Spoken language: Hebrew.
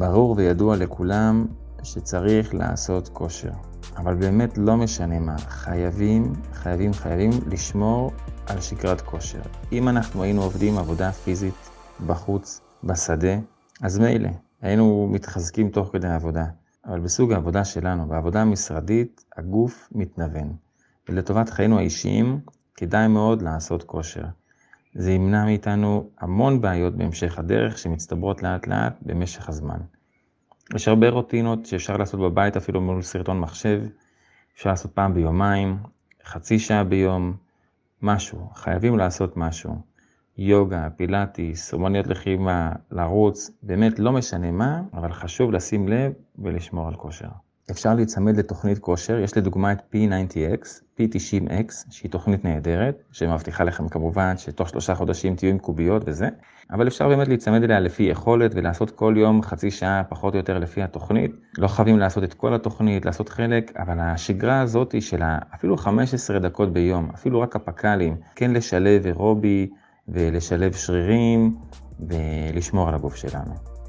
ברור וידוע לכולם שצריך לעשות כושר, אבל באמת לא משנה מה, חייבים, חייבים, חייבים לשמור על שגרת כושר. אם אנחנו היינו עובדים עבודה פיזית בחוץ, בשדה, אז מילא, היינו מתחזקים תוך כדי העבודה. אבל בסוג העבודה שלנו, בעבודה המשרדית, הגוף מתנוון. ולטובת חיינו האישיים, כדאי מאוד לעשות כושר. זה ימנע מאיתנו המון בעיות בהמשך הדרך שמצטברות לאט לאט במשך הזמן. יש הרבה רוטינות שאפשר לעשות בבית אפילו מול סרטון מחשב, אפשר לעשות פעם ביומיים, חצי שעה ביום, משהו, חייבים לעשות משהו. יוגה, פילאטיס, אומניות לחימה, לרוץ, באמת לא משנה מה, אבל חשוב לשים לב ולשמור על כושר. אפשר להיצמד לתוכנית כושר, יש לדוגמה את P90X, P90X, שהיא תוכנית נהדרת, שמבטיחה לכם כמובן שתוך שלושה חודשים תהיו עם קוביות וזה, אבל אפשר באמת להיצמד אליה לפי יכולת ולעשות כל יום חצי שעה פחות או יותר לפי התוכנית. לא חייבים לעשות את כל התוכנית, לעשות חלק, אבל השגרה הזאת של אפילו 15 דקות ביום, אפילו רק הפק"לים, כן לשלב אירובי ולשלב שרירים ולשמור על הגוף שלנו.